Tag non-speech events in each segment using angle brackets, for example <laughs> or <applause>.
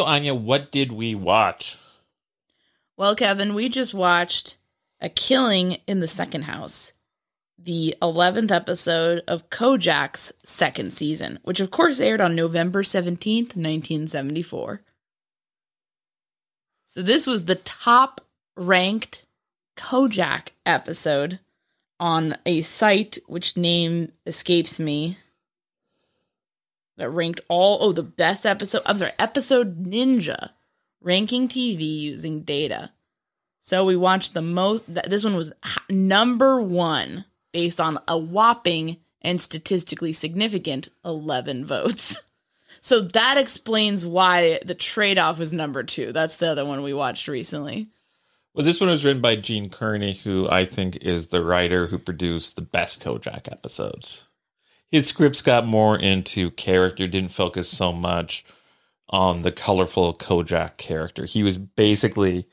So, Áine, what did we watch? Well, Kevin, we just watched A Killing in the Second House, the 11th episode of Kojak's second season, which of course aired on November 17th, 1974. So this was the top ranked Kojak episode on a site which name escapes me that ranked all oh the best episode I'm sorry episode ninja ranking TV using data. So we watched the most th- this one was number 1 based on a whopping and statistically significant 11 votes. <laughs> So that explains why the trade-off was number 2. That's the other one we watched recently. Well, this one was written by Gene Kearney, who I think is the writer who produced the best Kojak episodes. His scripts got more into character, didn't focus so much on the colorful Kojak character. He was basically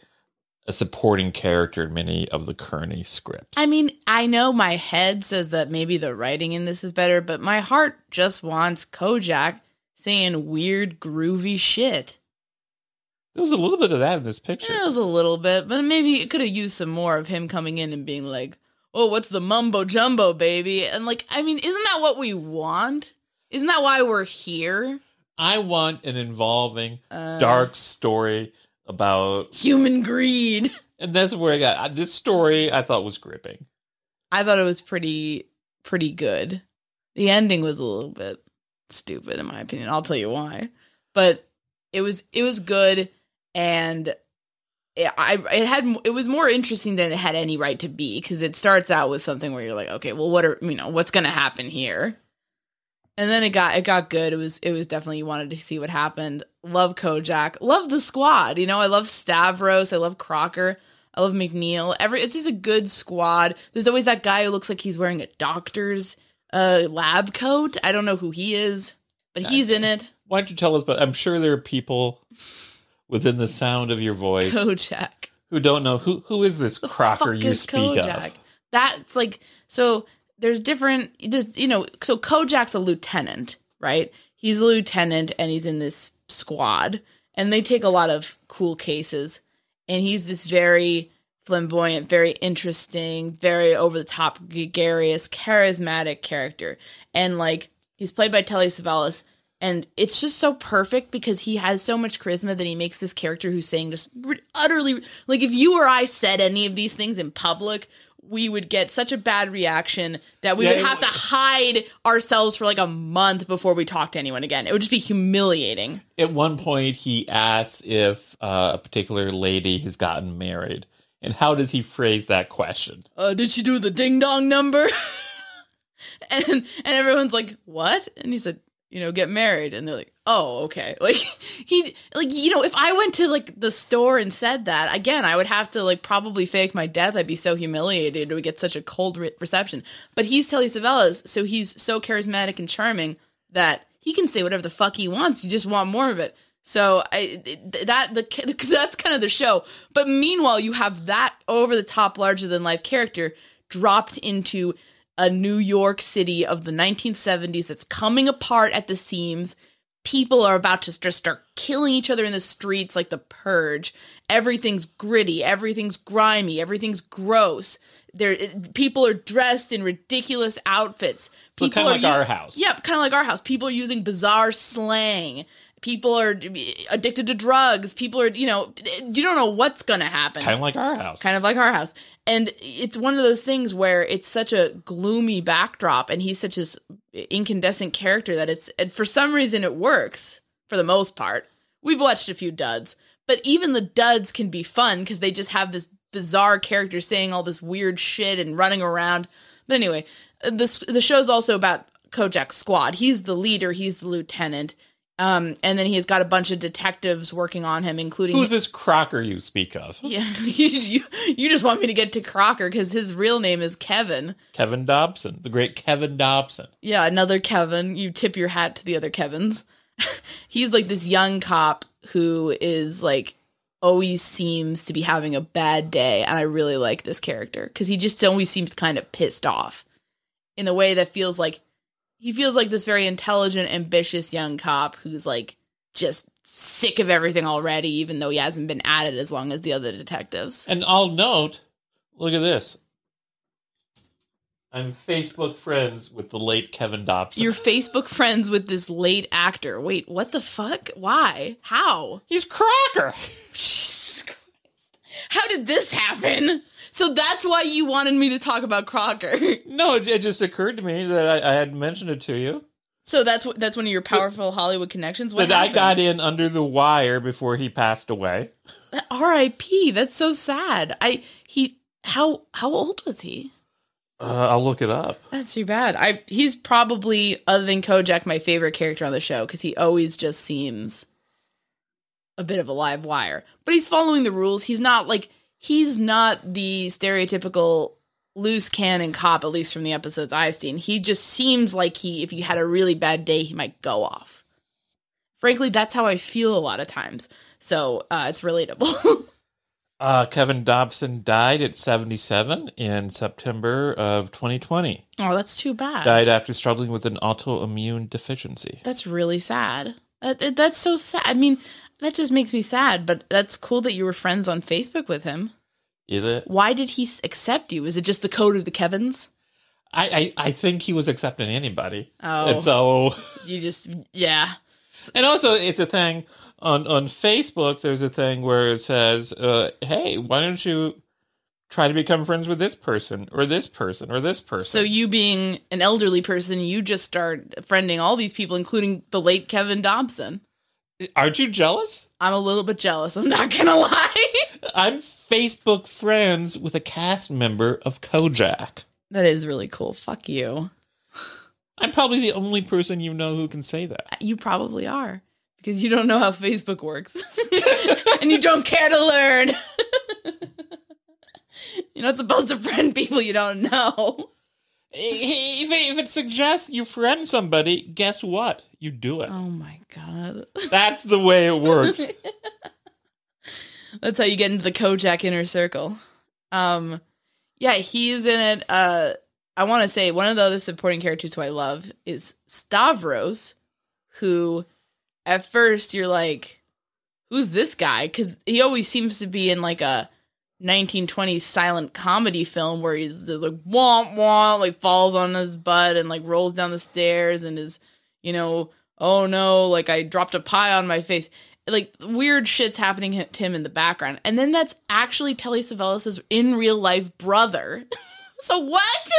a supporting character in many of the Kearney scripts. I mean, I know my head says that maybe the writing in this is better, but my heart just wants Kojak saying weird, groovy shit. There was a little bit of that in this picture. Yeah, it was a little bit, but maybe it could have used some more of him coming in and being like, "Oh, what's the mumbo jumbo, baby?" And like, I mean, isn't that what we want? Isn't that why we're here? I want an involving, Uh, dark story about, Human greed. <laughs> and that's where I got this story. I thought was gripping. I thought it was pretty pretty good. The ending was a little bit stupid in my opinion. I'll tell you why. But it was it was good and I it had it was more interesting than it had any right to be because it starts out with something where you're like, okay, well, what are you know what's gonna happen here? And then it got it got good. It was it was definitely you wanted to see what happened. Love Kojak, love the squad. You know, I love Stavros, I love Crocker, I love McNeil. Every it's just a good squad. There's always that guy who looks like he's wearing a doctor's uh lab coat. I don't know who he is, but he's in it. Why don't you tell us? But I'm sure there are people within the sound of your voice Kojak. who don't know who who is this Crocker you speak of. That's like so. There's different. This you know. So Kojak's a lieutenant, right? He's a lieutenant, and he's in this squad, and they take a lot of cool cases. And he's this very flamboyant, very interesting, very over the top, gregarious, charismatic character, and like he's played by Telly Savalas. And it's just so perfect because he has so much charisma that he makes this character who's saying just utterly like if you or I said any of these things in public, we would get such a bad reaction that we Yeah, would have to hide ourselves for like a month before we talk to anyone again. It would just be humiliating. At one point, he asks if uh, a particular lady has gotten married, and how does he phrase that question? Uh, did she do the ding dong number? <laughs> and and everyone's like, what? And he said, you know, get married. And they're like, oh, okay. <laughs> Like he like you know, if I went to like the store and said that again, I would have to like probably fake my death. I'd be so humiliated. It would get such a cold re- reception. But he's Telly Savalas, so he's so charismatic and charming that he can say whatever the fuck he wants. You just want more of it. So I that the <laughs> that's kind of the show. But meanwhile, you have that over the top, larger than life character dropped into a New York City of the 1970s that's coming apart at the seams. People are about to just start killing each other in the streets like the purge. Everything's gritty, everything's grimy, everything's gross. There, people are dressed in ridiculous outfits. So People kinda are like u- our house. Yep, kind of like our house. People are using bizarre slang. People are addicted to drugs. People are, you know, you don't know what's going to happen Kind of like our house. kind of like our house. And it's one of those things where it's such a gloomy backdrop, and he's such this incandescent character that it's for some reason it works for the most part. We've watched a few duds, but even the duds can be fun because they just have this bizarre character saying all this weird shit and running around. But anyway, this the show's also about Kojak's squad. He's the leader. He's the lieutenant. Um, and then he's got a bunch of detectives working on him, including Who's this Crocker you speak of? <laughs> yeah, <laughs> you, you, you just want me to get to Crocker because his real name is Kevin. Kevin Dobson, the great Kevin Dobson. Yeah, another Kevin. You tip your hat to the other Kevins. <laughs> He's like this young cop who is like always seems to be having a bad day, and I really like this character because he just always seems kind of pissed off in a way that feels like he feels like this very intelligent, ambitious young cop who's like just sick of everything already, even though he hasn't been at it as long as the other detectives. And I'll note, look at this. I'm Facebook friends with the late Kevin Dobson. You're Facebook friends with this late actor. Wait, what the fuck? Why? How? He's Crocker. <laughs> Jesus Christ. How did this happen? So that's why you wanted me to talk about Crocker. <laughs> No, it, just occurred to me that I, I had mentioned it to you. So that's that's one of your powerful Hollywood connections. What that I happened? got in under the wire before he passed away. <laughs> R.I.P. That's so sad. I he how how old was he? Uh, I'll look it up. That's too bad. I he's probably other than Kojak my favorite character on the show because he always just seems a bit of a live wire. But he's following the rules. He's not like he's not the stereotypical loose cannon cop, at least from the episodes I've seen. He just seems like he, if he had a really bad day, he might go off. Frankly, that's how I feel a lot of times. So uh, it's relatable. <laughs> Uh, Kevin Dobson died at 77 in September of 2020. Oh, that's too bad. Died after struggling with an autoimmune deficiency. That's really sad. That- that's so sad. I mean, that just makes me sad. But that's cool that you were friends on Facebook with him. Is it? Why did he accept you? Is it just the code of the Kevins? I, I, I think he was accepting anybody. Oh. And so, You just yeah. and also it's a thing on, on Facebook, there's a thing where it says, uh, hey, why don't you try to become friends with this person or this person or this person? So you being an elderly person, you just start friending all these people, including the late Kevin Dobson. Aren't you jealous? I'm a little bit jealous. I'm not gonna <laughs> lie. I'm Facebook friends with a cast member of Kojak. that is really cool. Fuck you. I'm probably the only person you know who can say that. You probably are because you don't know how Facebook works <laughs> and you don't care to learn. You're not supposed to friend people you don't know. If it, if it suggests you friend somebody, guess what? You do it. Oh my god. <laughs> That's the way it works. That's how you get into the Kojak inner circle. Um yeah, he's in it. Uh I want to say one of the other supporting characters who I love is Stavros, who at first you're like, who's this guy? Because he always seems to be in like a 1920s silent comedy film where he's just like womp womp, like falls on his butt and like rolls down the stairs and is, you know, oh no, like I dropped a pie on my face. Like weird shit's happening to him in the background. And then that's actually Telly Savalas' in real life brother. <laughs> so what?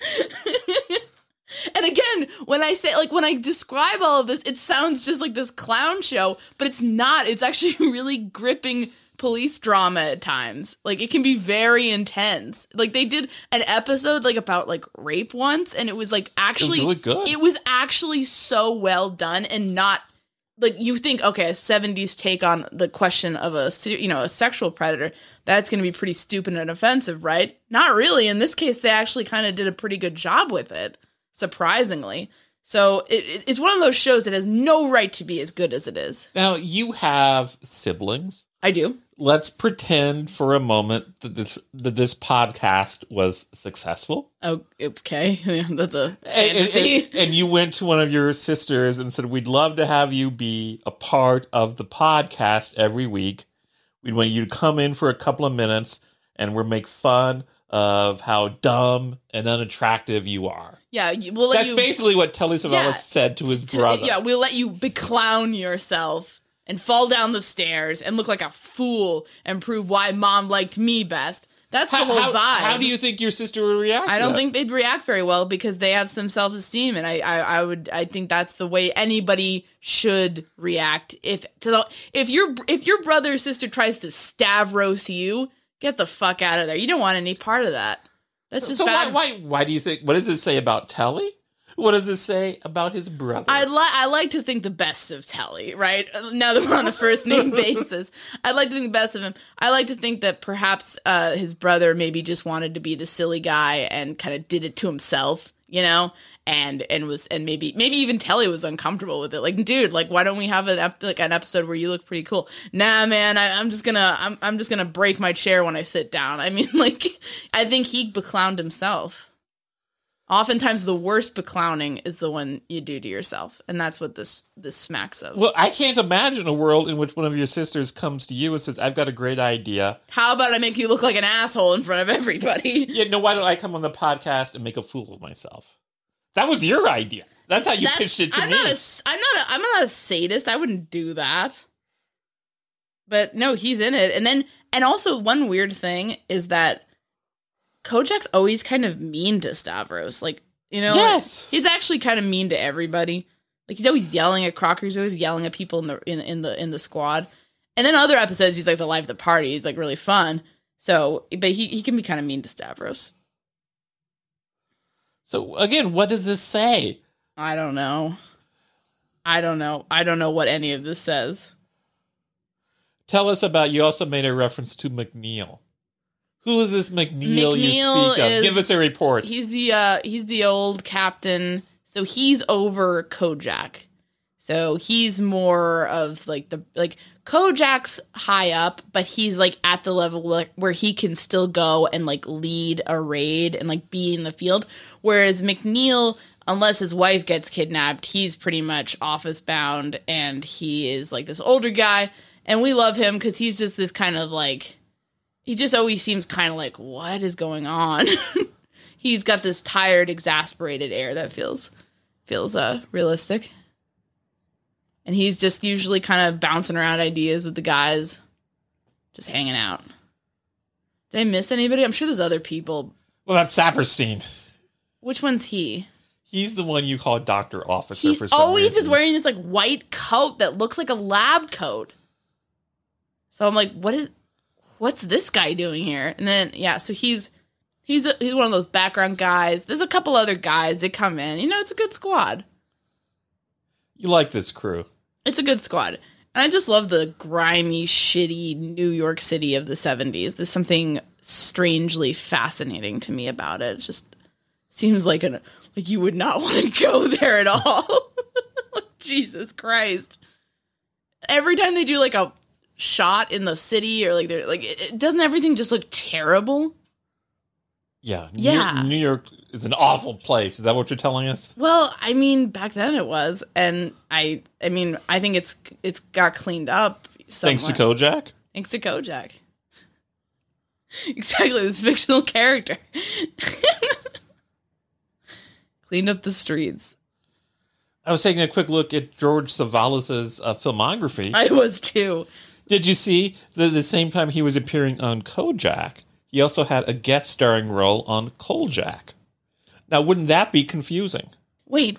<laughs> and again, when I say like when I describe all of this, it sounds just like this clown show, but it's not. It's actually <laughs> really gripping police drama at times. Like it can be very intense. Like they did an episode like about like rape once and it was like actually really good. It was actually so well done and not like you think okay, a 70s take on the question of a you know, a sexual predator, that's going to be pretty stupid and offensive, right? Not really. In this case they actually kind of did a pretty good job with it, surprisingly. So it, it- it's one of those shows that has no right to be as good as it is. now, you have siblings. I do. Let's pretend for a moment that this, that this podcast was successful. Oh, okay. <laughs> That's a And, and- and- <laughs> and you went to one of your sisters and said, We'd love to have you be a part of the podcast every week. We'd want you to come in for a couple of minutes and we'll make fun of how dumb and unattractive you are. yeah, we'll let That's you. basically what Telly Savalas Yeah. said to his to- brother. Yeah, we'll let you beclown yourself and fall down the stairs and look like a fool and prove why mom liked me best. That's the whole how- vibe. how do you think your sister would react? I don't that? think they'd react very well because they have some self esteem, and I, I, I would, I think that's the way anybody should react. If to the, if your if your brother or sister tries to stavros you, get the fuck out of there. You don't want any part of that. That's just So why, bad. why why do you think? What does it say about Telly? What does it say about his brother? I like I like to think the best of Telly, right? Now that we're on a first name <laughs> basis, I'd like to think the best of him. I like to think that perhaps uh, his brother maybe just wanted to be the silly guy and kind of did it to himself, you know, and and was and maybe maybe even Telly was uncomfortable with it. Like, dude, like why don't we have an ep- like an episode where you look pretty cool? Nah, man, I, I'm just gonna I'm I'm just gonna break my chair when I sit down. I mean, <laughs> like, I think he beclowned himself. Oftentimes, the worst beclowning is the one you do to yourself, and that's what this this smacks of. well, I can't imagine a world in which one of your sisters comes to you and says, "I've got a great idea." How about I make you look like an asshole in front of everybody? <laughs> Yeah, no, why don't I come on the podcast and make a fool of myself? That was your idea. That's how you That's- pitched it to me. I'm me. not a I'm not a I'm not a sadist. I wouldn't do that. But no, he's in it, and then and also one weird thing is that Kojak's always kind of mean to Stavros. Like you know, Yes. he's actually kind of mean to everybody. Like he's always yelling at Crocker. He's always yelling at people in the in, in the in the squad. And then other episodes, he's like the life of the party. He's like really fun. So, but he he can be kind of mean to Stavros. so again, what does this say? I don't know. I don't know. I don't know what any of this says. Tell us about. You also made a reference to McNeil. Who is this McNeil, you McNeil speak of? is- Give us a report. He's the uh he's the old captain. So he's over Kojak. So he's more of like the like Kojak's high up, but he's like at the level where, where he can still go and like lead a raid and like be in the field. Whereas McNeil, unless his wife gets kidnapped, he's pretty much office bound and he is like this older guy. And we love him because he's just this kind of like he just always seems kind of like what is going on. <laughs> he's got this tired, exasperated air that feels feels uh realistic and he's just usually kind of bouncing around ideas with the guys, just hanging out. Did I miss anybody? I'm sure there's other people. Well, that's Saperstein. Which one's he? He's the one you call doctor officer He for some always reason. is wearing this like white coat that looks like a lab coat. So I'm like, what is, what's this guy doing here? And then yeah, so he's he's a, he's one of those background guys. There's a couple other guys that come in. You know, it's a good squad. You like this crew. It's a good squad. And I just love the grimy, shitty New York City of the 70s. There's something strangely fascinating to me about it. It just seems like an like you would not <laughs> want to go there at all. <laughs> Jesus Christ. Every time they do like a shot in the city or like they're like it, it- doesn't everything just look terrible? Yeah. New- Yeah. New York is an awful place. Is that what you're telling us? Well, I mean, back then it was, and I, I mean, I think it's it's got cleaned up. Thanks to. Kojak? Thanks to Kojak. <laughs> Exactly, this fictional character. <laughs> Cleaned up the streets. I was taking a quick look at George Savalas's uh, filmography. I was too. Did you see that the same time he was appearing on Kojak, he also had a guest starring role on Kolchak? Now, wouldn't that be confusing? Wait.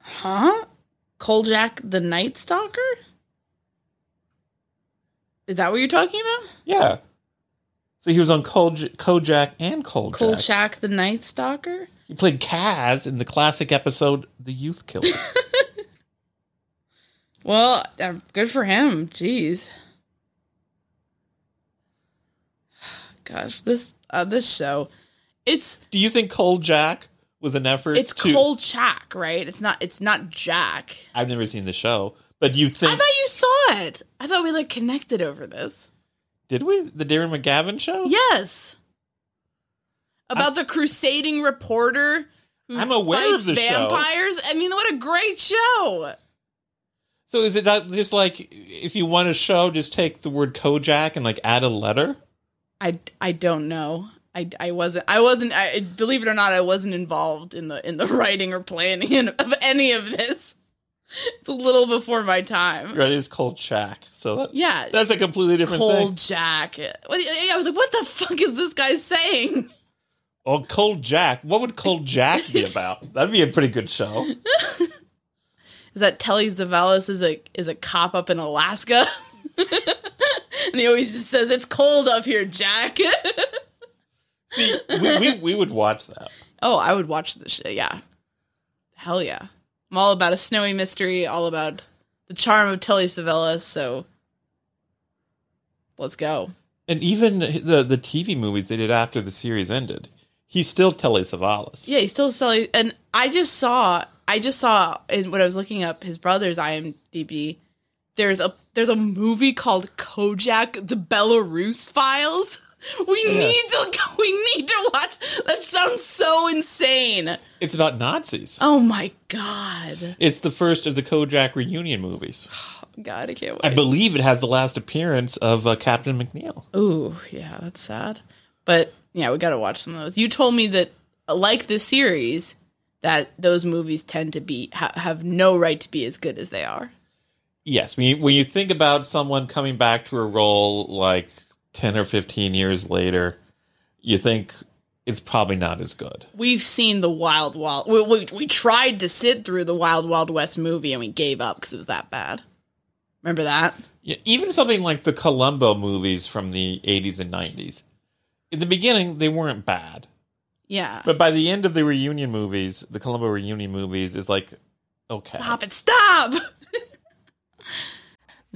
Huh? Kolchak the Night Stalker? Is that what you're talking about? Yeah. So he was on Kolj- Kojak and Kolchak. Kolchak the Night Stalker? He played Kaz in the classic episode The Youth Killer. <laughs> Well, uh, good for him. Jeez. <sighs> Gosh, this uh, this show, it's Do you think Cole Jack was an effort it's to Jack, right? It's not it's not Jack. I've never seen the show, but you think I thought you saw it. I thought we like connected over this. did we the Darren McGavin show? Yes. About the crusading reporter who I'm aware of the show. vampires. I mean, what a great show. So is it not just like if you want a show, just take the word Kojak and like add a letter? I, I don't know. I, I wasn't I wasn't I believe it or not I wasn't involved in the in the writing or planning <laughs> of any of this. It's a little before my time. Right, it's Kolchak. So that, Yeah. that's a completely different Cold thing. Jack. I was like, what the fuck is this guy saying? Oh, Cold Jack. What would Cold Jack be <laughs> about? That'd be a pretty good show. <laughs> Is that Telly Savalas is a is a cop up in Alaska? <laughs> and he always just says, It's cold up here, Jack. <laughs> See, we, we, we would watch that. oh, I would watch this shit, yeah. Hell yeah. I'm all about a snowy mystery, all about the charm of Telly Savalas, so let's go. And even the the TV movies they did after the series ended, he's still Telly Savalas. Yeah, he's still Telly. and I just saw I just saw in when I was looking up his brother's IMDb, there's a there's a movie called Kojak the Belarus Files. <laughs> We need to <laughs> we need to watch. That sounds so insane. It's about Nazis. Oh my god. It's the first of the Kojak reunion movies. <sighs> God, I can't I believe it has the last appearance of uh, Captain McNeil. Ooh, yeah, that's sad. But yeah, we got to watch some of those. You told me that like this series that those movies tend to be ha- have no right to be as good as they are. Yes, when you, when you think about someone coming back to a role like 10 or 15 years later, you think it's probably not as good. We've seen the Wild Wild. We, we, we tried to sit through the Wild Wild West movie and we gave up because it was that bad. Remember that? Yeah, even something like the Columbo movies from the 80s and 90s. In the beginning, they weren't bad. Yeah. But by the end of the reunion movies, the Columbo reunion movies is like, okay. Stop it! Stop! <laughs>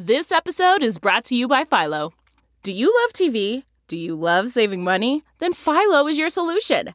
This episode is brought to you by Philo. Do you love TV? Do you love saving money? Then Philo is your solution.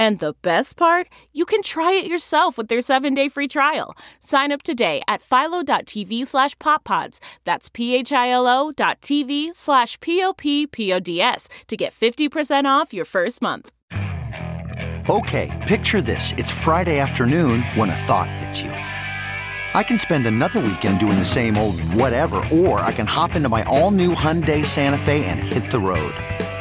And the best part, you can try it yourself with their seven-day free trial. Sign up today at philo.tv slash poppods. That's p-h-i-l-o dot tv slash p-o-p-p-o-d-s to get 50% off your first month. Okay, picture this. It's Friday afternoon when a thought hits you. I can spend another weekend doing the same old whatever, or I can hop into my all-new Hyundai Santa Fe and hit the road.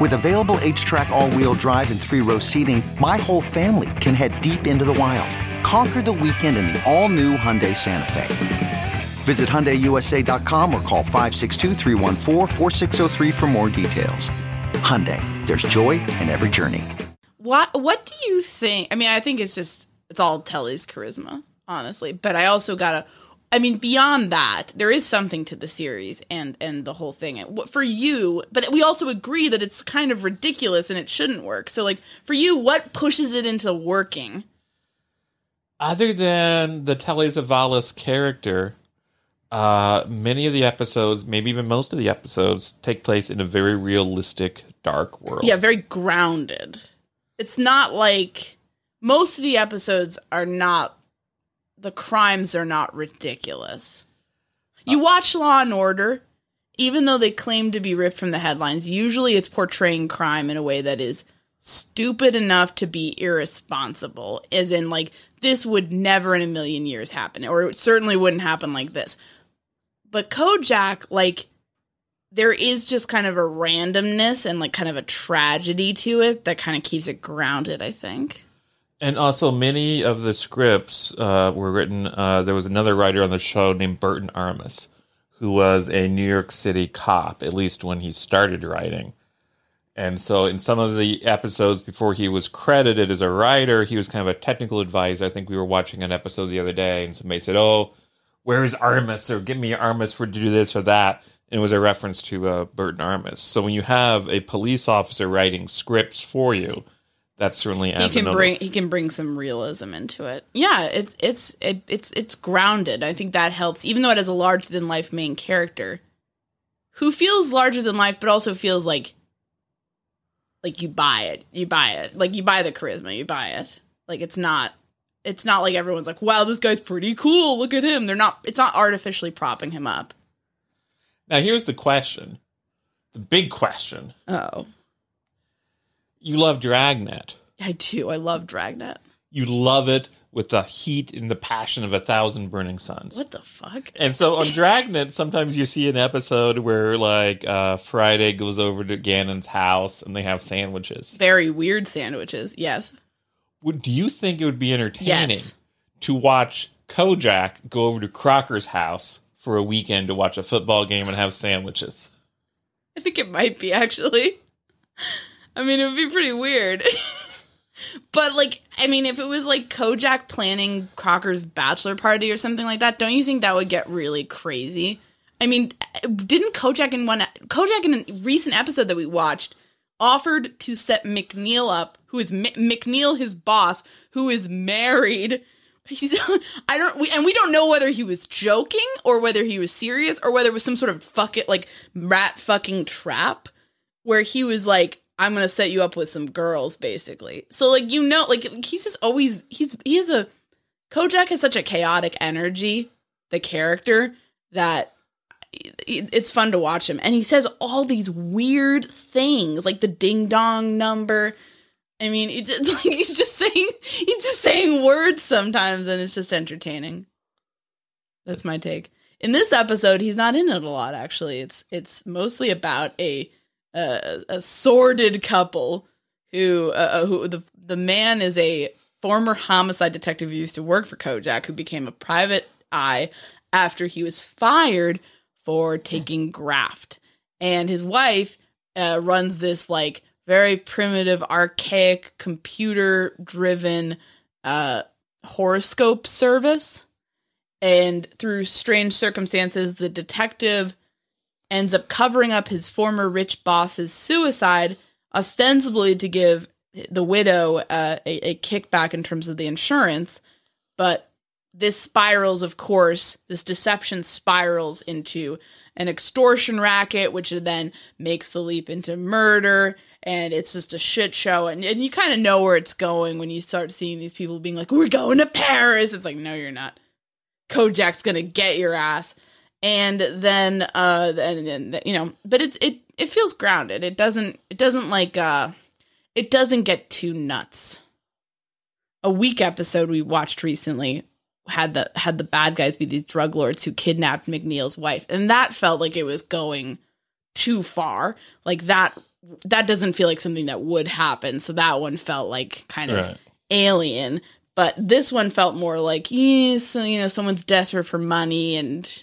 With available H-Track all-wheel drive and three-row seating, my whole family can head deep into the wild. Conquer the weekend in the all-new Hyundai Santa Fe. Visit HyundaiUSA.com or call 562 for more details. Hyundai, there's joy in every journey. What What do you think? I mean, I think it's just it's all Telly's charisma, honestly. But I also gotta. I mean, beyond that, there is something to the series and and the whole thing. For you, but we also agree that it's kind of ridiculous and it shouldn't work. So, like for you, what pushes it into working? Other than the Telly Savalas character, uh, many of the episodes, maybe even most of the episodes, take place in a very realistic, dark world. Yeah, very grounded. It's not like most of the episodes are not. The crimes are not ridiculous. You watch Law and Order, even though they claim to be ripped from the headlines, usually it's portraying crime in a way that is stupid enough to be irresponsible, as in, like, this would never in a million years happen, or it certainly wouldn't happen like this. But Kojak, like, there is just kind of a randomness and like kind of a tragedy to it that kind of keeps it grounded, I think. And also, many of the scripts uh, were written. Uh, there was another writer on the show named Burton Armus, who was a New York City cop, at least when he started writing. And so, in some of the episodes before he was credited as a writer, he was kind of a technical advisor. I think we were watching an episode the other day, and somebody said, "Oh, where's Armus or give me Armus for to do this or that. And it was a reference to uh, Burton Armus. So when you have a police officer writing scripts for you, that certainly he can bring he can bring some realism into it. Yeah, it's it's it, it's it's grounded. I think that helps, even though it has a larger than life main character who feels larger than life, but also feels like like you buy it, you buy it, like you buy the charisma, you buy it. Like it's not it's not like everyone's like, wow, this guy's pretty cool. Look at him. They're not, it's not artificially propping him up. Now, here's the question the big question. Oh. You love Dragnet. I do. I love Dragnet. You love it with the heat and the passion of a thousand burning suns. What the fuck? And so on <laughs> Dragnet, sometimes you see an episode where like uh, Friday goes over to Gannon's house and they have sandwiches. Very weird sandwiches. Yes would do you think it would be entertaining yes. to watch Kojak go over to Crocker's house for a weekend to watch a football game and have sandwiches? I think it might be actually. I mean, it would be pretty weird. <laughs> but like, I mean, if it was like Kojak planning Crocker's bachelor party or something like that, don't you think that would get really crazy? I mean, didn't Kojak in one Kojak in a recent episode that we watched offered to set McNeil up, who is M- McNeil his boss, who is married. He's <laughs> I don't we, and we don't know whether he was joking or whether he was serious or whether it was some sort of fuck it like rat fucking trap where he was like I'm to set you up with some girls basically. So like you know like he's just always he's he has a Kojak has such a chaotic energy, the character that it's fun to watch him and he says all these weird things like the ding dong number i mean just, <laughs> like, he's just saying he's just saying words sometimes, and it's just entertaining. That's my take. In this episode, he's not in it a lot. Actually, it's it's mostly about a a, a sordid couple who uh, who the the man is a former homicide detective who used to work for Kojak, who became a private eye after he was fired for taking graft, and his wife uh, runs this like very primitive, archaic, computer driven uh, horoscope service. And through strange circumstances, the detective ends up covering up his former rich boss's suicide, ostensibly to give the widow uh, a, a kickback in terms of the insurance. But this spirals, of course, this deception spirals into an extortion racket, which then makes the leap into murder. And it's just a shit show. And, and you kind of know where it's going when you start seeing these people being like, we're going to Paris. It's like, no, you're not. Kojak's going to get your ass. And then, uh, and then, you know, but it's, it, it feels grounded. It doesn't, it doesn't like, uh, it doesn't get too nuts. A week episode we watched recently had the had the bad guys be these drug lords who kidnapped McNeil's wife, and that felt like it was going too far. Like that that doesn't feel like something that would happen. So that one felt like kind of Right. alien. But this one felt more like, so, you know, someone's desperate for money and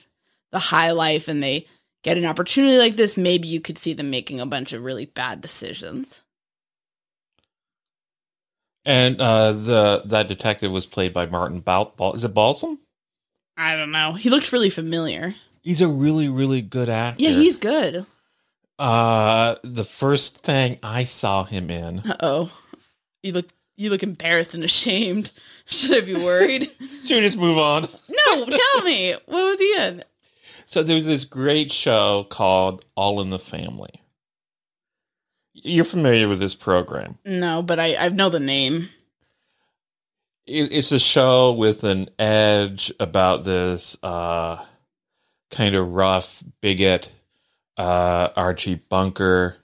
the high life, and they get an opportunity like this. Maybe you could see them making a bunch of really bad decisions. And uh, the that detective was played by Martin Bal- Bal- is it Balsam? I don't know. He looked really familiar. He's a really really good actor. Yeah, he's good. uh the first thing I saw him in. Uh oh. You look you look embarrassed and ashamed. <laughs> Should I be worried? <laughs> Should we just move on? no, tell me. What was he in? So there was this great show called All in the Family. You're familiar with this program. No, but I, I know the name. It, it's a show with an edge about this uh, kind of rough bigot uh, Archie Bunker,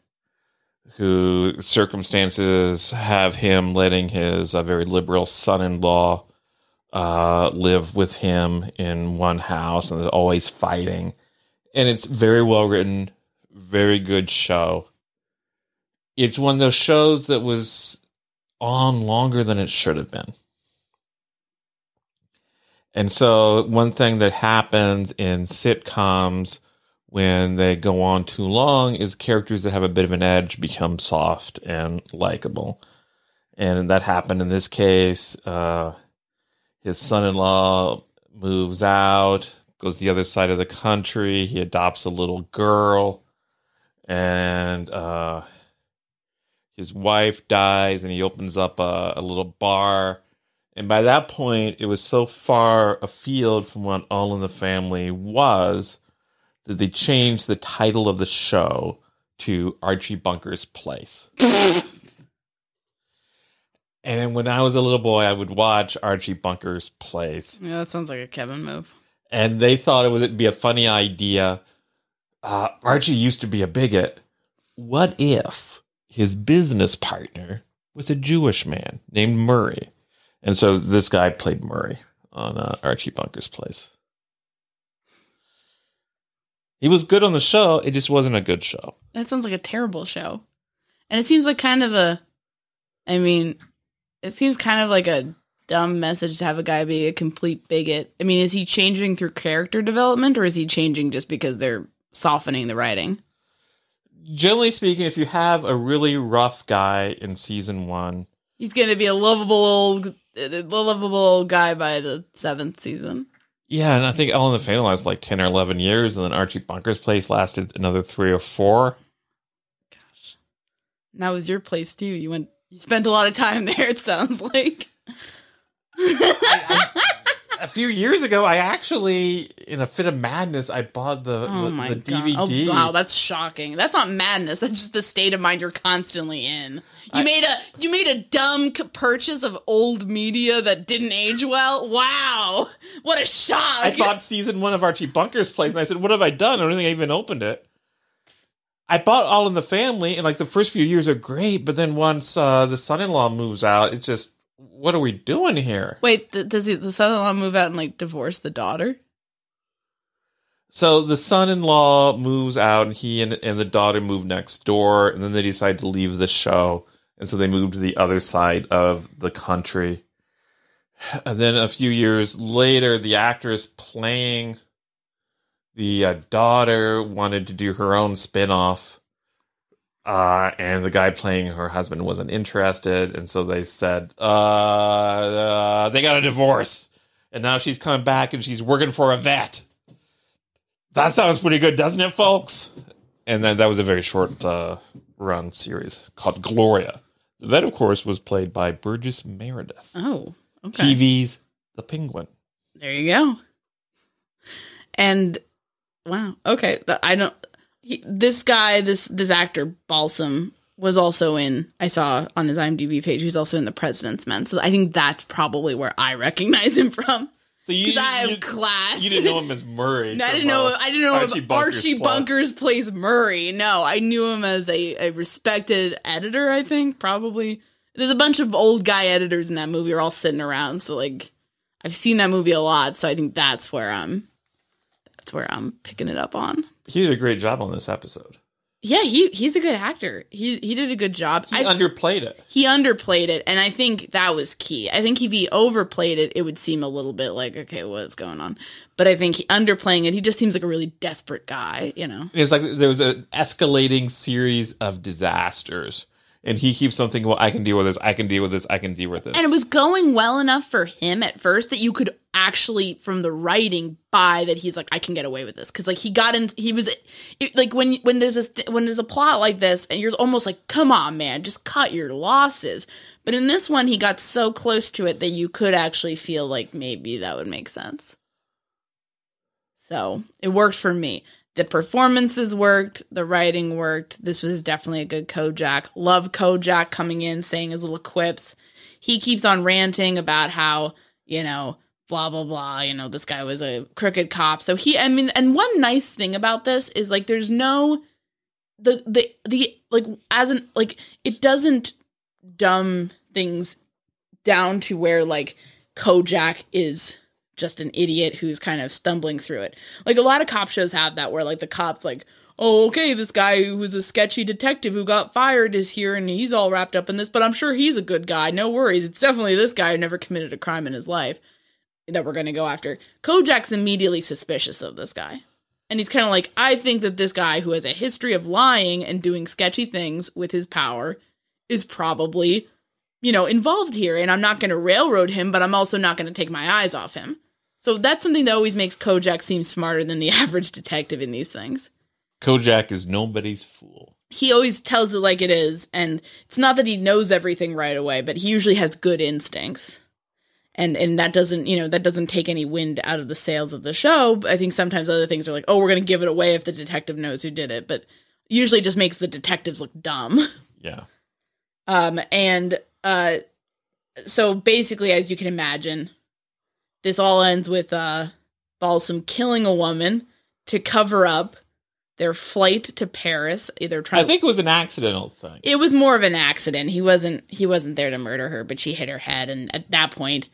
who circumstances have him letting his uh, very liberal son-in-law uh, live with him in one house, and they're always fighting. And it's very well written, very good show. It's one of those shows that was on longer than it should have been. And so, one thing that happens in sitcoms when they go on too long is characters that have a bit of an edge become soft and likable. And that happened in this case. Uh, his son in law moves out, goes the other side of the country. He adopts a little girl, and uh, his wife dies, and he opens up a, a little bar. And by that point, it was so far afield from what All in the Family was that they changed the title of the show to Archie Bunker's Place. <laughs> and when I was a little boy, I would watch Archie Bunker's Place Yeah, that sounds like a Kevin move. and they thought it would be a funny idea. Uh, Archie used to be a bigot. What if his business partner was a Jewish man named Murray? And so this guy played Murray on uh, Archie Bunker's Place. He was good on the show. It just wasn't a good show. That sounds like a terrible show. And it seems like kind of a I mean, it seems kind of like a dumb message to have a guy be a complete bigot. I mean, is he changing through character development or is he changing just because they're softening the writing? Generally speaking, if you have a really rough guy in season one, He's going to be a lovable old a lovable old guy by the 7th season. yeah, and I think All in the Family was like 10 or 11 years, and then Archie Bunker's Place lasted another three or four. And that was your place too. You went you spent a lot of time <laughs> there it sounds like. a few years ago, I actually, in a fit of madness, I bought the, Oh the, the! DVD. Oh, wow, that's shocking. That's not madness. That's just the state of mind you're constantly in. You made a you made a dumb c- purchase of old media that didn't age well. Wow, what a shock! I bought season one of Archie Bunker's Place, and I said, "What have I done? I don't think I even opened it." I bought All in the Family, and like the first few years are great, but then once uh, the son-in-law moves out, it's just what are we doing here? Wait, th- does he, the son-in-law move out and like divorce the daughter? So the son-in-law moves out, and he and, and the daughter move next door, and then they decide to leave the show, and so they move to the other side of the country. And then a few years later, the actress playing the uh, daughter wanted to do her own spin-off uh, and the guy playing her husband wasn't interested, and so they said uh, uh, they got a divorce, and now she's coming back and she's working for a vet. That sounds pretty good, doesn't it, folks? And then that was a very short uh, run series called Gloria. The vet, of course, was played by Burgess Meredith, Oh, okay. TV's The Penguin. There you go. And wow, okay. I don't. He, this guy, this this actor Balsam was also in. I saw on his IMDb page. He's also in The President's Men. So I think that's probably where I recognize him from. So you, Because I you- have class. you didn't know him as Murray. <laughs> No, I didn't know. uh, I didn't know Archie him. Bunker's Archie plot. Bunkers plays Murray. No, I knew him as a, a respected editor. I think probably. There's a bunch of old guy editors in that movie. Are all sitting around. So like, I've seen that movie a lot. So I think that's where I'm. That's where I'm picking it up on. He did a great job on this episode. Yeah, he he's a good actor. He he did a good job. He I- underplayed it. he underplayed it, and I think that was key. I think if he overplayed it, it would seem a little bit like, okay, what's going on? But I think he underplaying it, he just seems like a really desperate guy, you know. It's like there was an escalating series of disasters, and he keeps on thinking, "Well, I can deal with this. I can deal with this. I can deal with this." And it was going well enough for him at first that you could actually, from the writing, buy that he's like, I can get away with this because like he got in, he was it, like when when there's this th- when there's a plot like this, and you're almost like, come on, man, just cut your losses. But in this one, he got so close to it that you could actually feel like maybe that would make sense. So it worked for me. The performances worked, the writing worked. This was definitely a good Kojak. Love Kojak coming in, saying his little quips. He keeps on ranting about how, you know, blah, blah, blah, you know, this guy was a crooked cop. So he, I mean, and one nice thing about this is like there's no, the, the, the, like, as an, like, it doesn't dumb things down to where like Kojak is just an idiot who's kind of stumbling through it. Like a lot of cop shows have that where like the cops like, "Oh, okay, this guy who was a sketchy detective who got fired is here and he's all wrapped up in this, but I'm sure he's a good guy. No worries. It's definitely this guy who never committed a crime in his life that we're going to go after." Kojak's immediately suspicious of this guy. And he's kind of like, "I think that this guy who has a history of lying and doing sketchy things with his power is probably you know, involved here, and I'm not going to railroad him, but I'm also not going to take my eyes off him. So that's something that always makes Kojak seem smarter than the <laughs> average detective in these things. Kojak is nobody's fool. He always tells it like it is, and it's not that he knows everything right away, but he usually has good instincts. And and that doesn't, you know, that doesn't take any wind out of the sails of the show. I think sometimes other things are like, "Oh, we're going to give it away if the detective knows who did it," but usually just makes the detectives look dumb. <laughs> Yeah. Um, and uh, so basically, as you can imagine, this all ends with uh, Balsam killing a woman to cover up their flight to Paris. They're trying. I think it was an accidental thing. it was more of an accident. He wasn't. He wasn't there to murder her, but she hit her head, and at that point,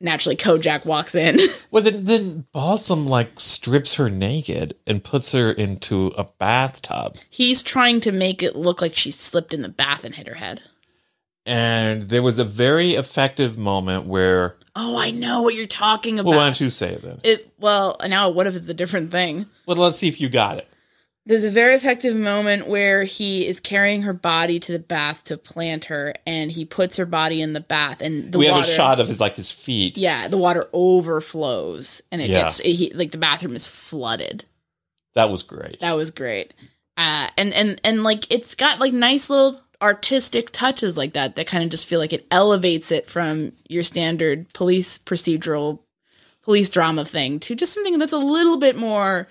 naturally, Kojak walks in. <laughs> Well, then, then Balsam like strips her naked and puts her into a bathtub, He's trying to make it look like she slipped in the bath and hit her head. and there was a very effective moment where. Oh, I know what you're talking about. Well, why don't you say it then? it well now what if it's a different thing Well, let's see if you got it. There's a very effective moment where he is carrying her body to the bath to plant her, and he puts her body in the bath, and the we water. have a shot of his like his feet. Yeah, the water overflows, and it Yeah. gets he, like the bathroom is flooded. That was great. That was great, uh, and and and like it's got like nice little artistic touches like that that kind of just feel like it elevates it from your standard police procedural police drama thing to just something that's a little bit more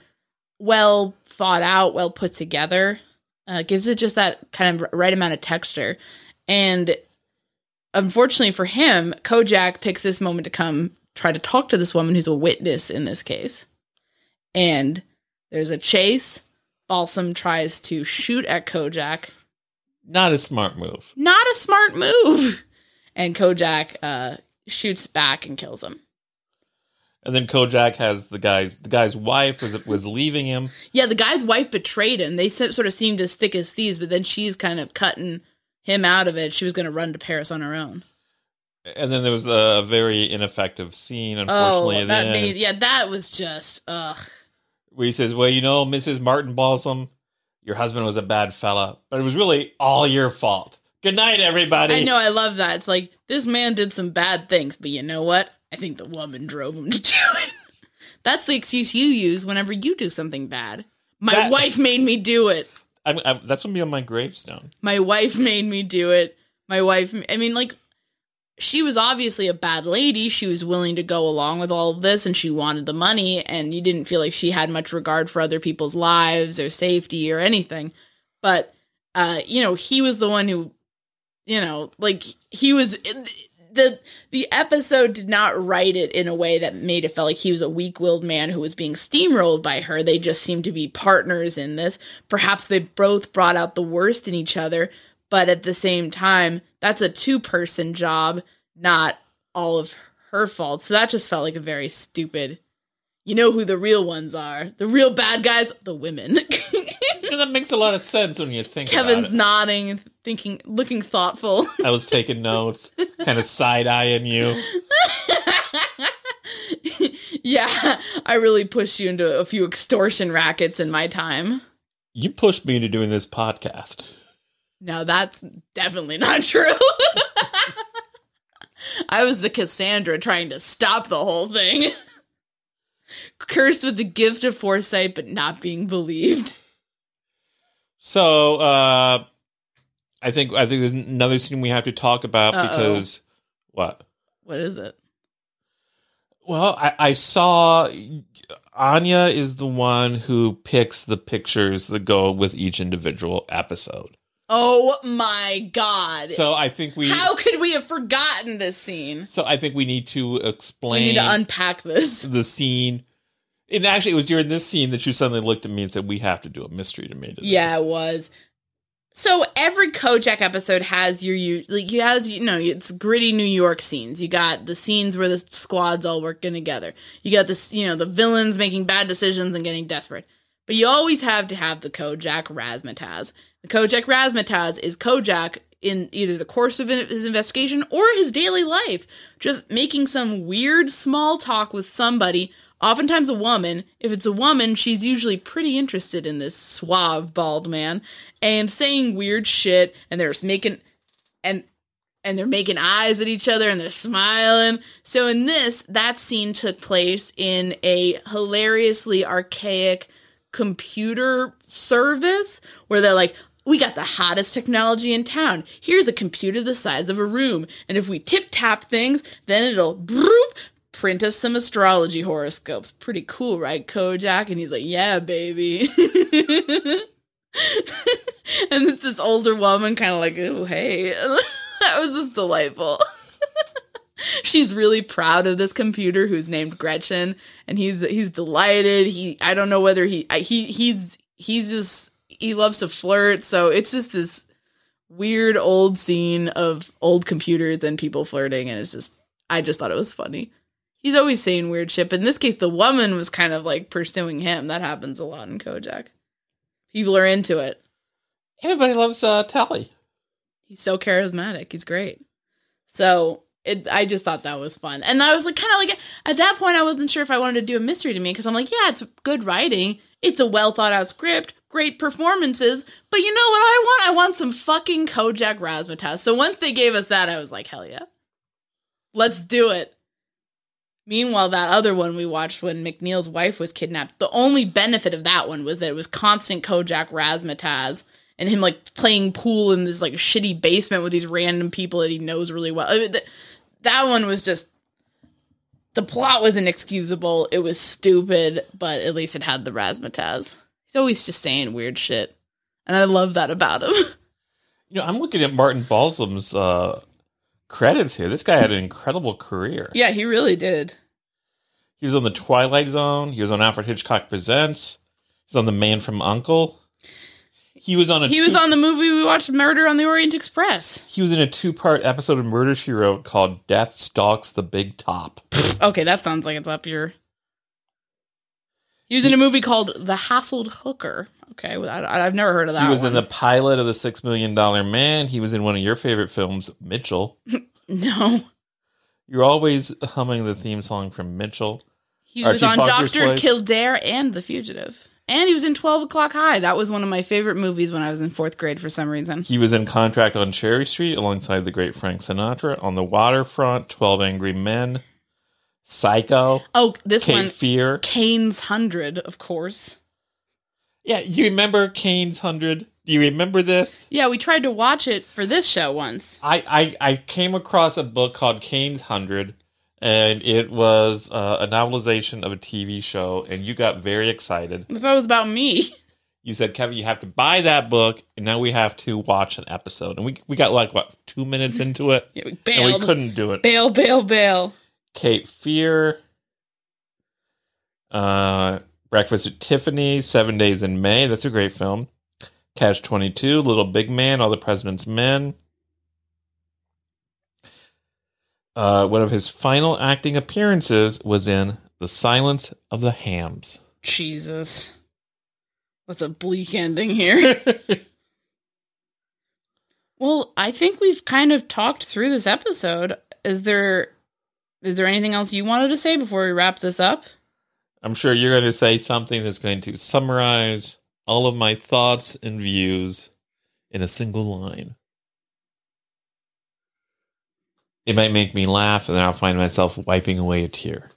well thought out, well put together. Uh, gives it just that kind of right amount of texture. And unfortunately for him, Kojak picks this moment to come try to talk to this woman who's a witness in this case. And there's a chase. Balsam tries to shoot at Kojak. Not a smart move. Not a smart move. and Kojak uh, shoots back and kills him. And then Kojak has the guy's the guy's wife was was leaving him. Yeah, the guy's wife betrayed him. They sort of seemed as thick as thieves, but then she's kind of cutting him out of it. She was going to run to Paris on her own. And then there was a very ineffective scene, unfortunately. oh, that made yeah, that was just ugh. where he says, "Well, you know, Mrs. Martin Balsam, your husband was a bad fella, but it was really all your fault. Good night, everybody." I know, I love that. It's like this man did some bad things, but you know what? I think the woman drove him <laughs> to do it. That's the excuse you use whenever you do something bad. My That- wife made me do it. I'm, I'm, that's gonna be on my gravestone. My wife made me do it. My wife, I mean, like, she was obviously a bad lady. She was willing to go along with all of this and she wanted the money, and you didn't feel like she had much regard for other people's lives or safety or anything. But, uh, you know, he was the one who, you know, like, he was. The the episode did not write it in a way that made it feel like he was a weak willed man who was being steamrolled by her. They just seemed to be partners in this. Perhaps they both brought out the worst in each other, but at the same time, that's a two person job, not all of her fault. So that just felt like a very stupid. You know who the real ones are. The real bad guys, the women. <laughs> that makes a lot of sense when you think Kevin's about it. nodding, thinking, looking thoughtful. <laughs> I was taking notes, kind of side eyeing you. <laughs> yeah, I really pushed you into a few extortion rackets in my time. You pushed me into doing this podcast. No, that's definitely not <laughs> true. I was the Cassandra trying to stop the whole thing. Cursed with the gift of foresight, but not being believed. So, uh, I think I think there's another scene we have to talk about Uh-oh. because what? What is it? Well, I, I saw Áine is the one who picks the pictures that go with each individual episode. Oh my god. So I think we How could we have forgotten this scene? so I think we need to explain We need to unpack this. the scene. And actually, it was during this scene that you suddenly looked at me and said, "We have to do a mystery to me." today." Yeah, it was. So every Kojak episode has your you like you has you know it's gritty New York scenes. You got the scenes where the squads all working together. You got this you know the villains making bad decisions and getting desperate. But you always have to have the Kojak razzmatazz. Kojak razzmatazz is Kojak in either the course of his investigation or his daily life, just making some weird small talk with somebody, oftentimes a woman. If it's a woman, she's usually pretty interested in this suave bald man and saying weird shit and they're making and and they're making eyes at each other and they're smiling. So in this, that scene took place in a hilariously archaic computer service where they're like, we got the hottest technology in town. Here's a computer the size of a room. And if we tip tap things, then it'll broop, print us some astrology horoscopes. Pretty cool, right, Kojak? And he's like, yeah, baby. <laughs> and it's this older woman kind of like, oh, hey. <laughs> that was just delightful. <laughs> She's really proud of this computer who's named Gretchen and he's he's delighted. He I don't know whether he he he's he's just he loves to flirt, so it's just this weird old scene of old computers and people flirting and it's just I just thought it was funny. He's always saying weird shit, but in this case the woman was kind of like pursuing him. That happens a lot in Kojak. People are into it. everybody loves uh, Telly. He's so charismatic. He's great. So it, I just thought that was fun, and I was like, kind of like at that point, I wasn't sure if I wanted to do a mystery to me because I'm like, yeah, it's good writing, it's a well thought out script, great performances, but you know what I want? I want some fucking Kojak razzmatazz. So once they gave us that, I was like, hell yeah, let's do it. Meanwhile, that other one we watched when McNeil's wife was kidnapped, the only benefit of that one was that it was constant Kojak razzmatazz and him like playing pool in this like shitty basement with these random people that he knows really well. I mean, th- that one was just the plot was inexcusable. It was stupid, but at least it had the razzmatazz. He's always just saying weird shit, and I love that about him. <laughs> You know, I'm looking at Martin Balsam's uh, credits here. This guy had an incredible career. yeah, he really did. He was on The Twilight Zone. He was on Alfred Hitchcock Presents. He's on The Man from Uncle. He was on a. He was on the movie we watched, Murder on the Orient Express. He was in a two-part episode of Murder She Wrote called "Death Stalks the Big Top." <laughs> Okay, that sounds like it's up your. He was in a movie called The Hassled Hooker. Okay, well, I, I've never heard of that. He was in the pilot of the Six Million Dollar Man. He was in one of your favorite films, Mitchell. <laughs> no. You're always humming the theme song from Mitchell. He was on Doctor. Kildare and The Fugitive, and he was in Twelve O'clock High. That was one of my favorite movies when I was in fourth grade for some reason. He was in Contract on Cherry Street alongside the great Frank Sinatra. On the Waterfront, Twelve Angry Men, Psycho, Oh, this Cape one, Fear. Cain's Hundred, of course. Yeah, you remember Cain's Hundred? Do you remember this? Yeah, we tried to watch it for this show once. I, I, I came across a book called Cain's Hundred, and it was uh, a novelization of a TV show, and you got very excited. I thought it was about me. <laughs> You said, Kevin, you have to buy that book, and now we have to watch an episode. And we, we got like, what, two minutes into it? Yeah, we and we couldn't do it. Bail, bail, bail. Cape Fear, uh, Breakfast at Tiffany, Seven Days in May. That's a great film. Catch 22, Little Big Man, All the President's Men. Uh, one of his final acting appearances was in The Silence of the Hams. Jesus. That's a bleak ending here. <laughs> well, I think we've kind of talked through this episode. Is there is there anything else you wanted to say before we wrap this up? I'm sure you're going to say something that's going to summarize all of my thoughts and views in a single line. It might make me laugh, and then I'll find myself wiping away a tear.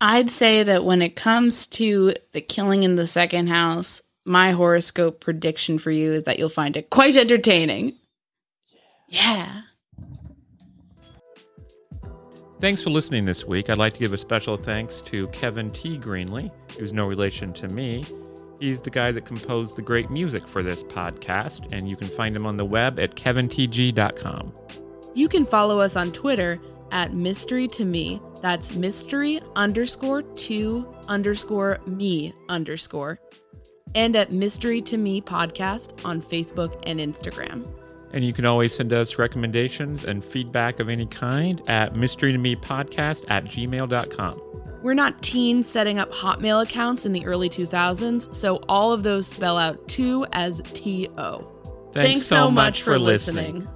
I'd say that when it comes to the killing in the second house, my horoscope prediction for you is that you'll find it quite entertaining. Yeah. Thanks for listening this week. I'd like to give a special thanks to Kevin T. Greenley, who's no relation to me. He's the guy that composed the great music for this podcast, and you can find him on the web at kevintg.com. You can follow us on Twitter at mystery to me. That's mystery underscore to underscore me underscore. And at mystery to me podcast on Facebook and Instagram. And you can always send us recommendations and feedback of any kind at mystery to me podcast at gmail.com. We're not teens setting up Hotmail accounts in the early 2000s, so all of those spell out 2 as T O. Thanks so much for listening.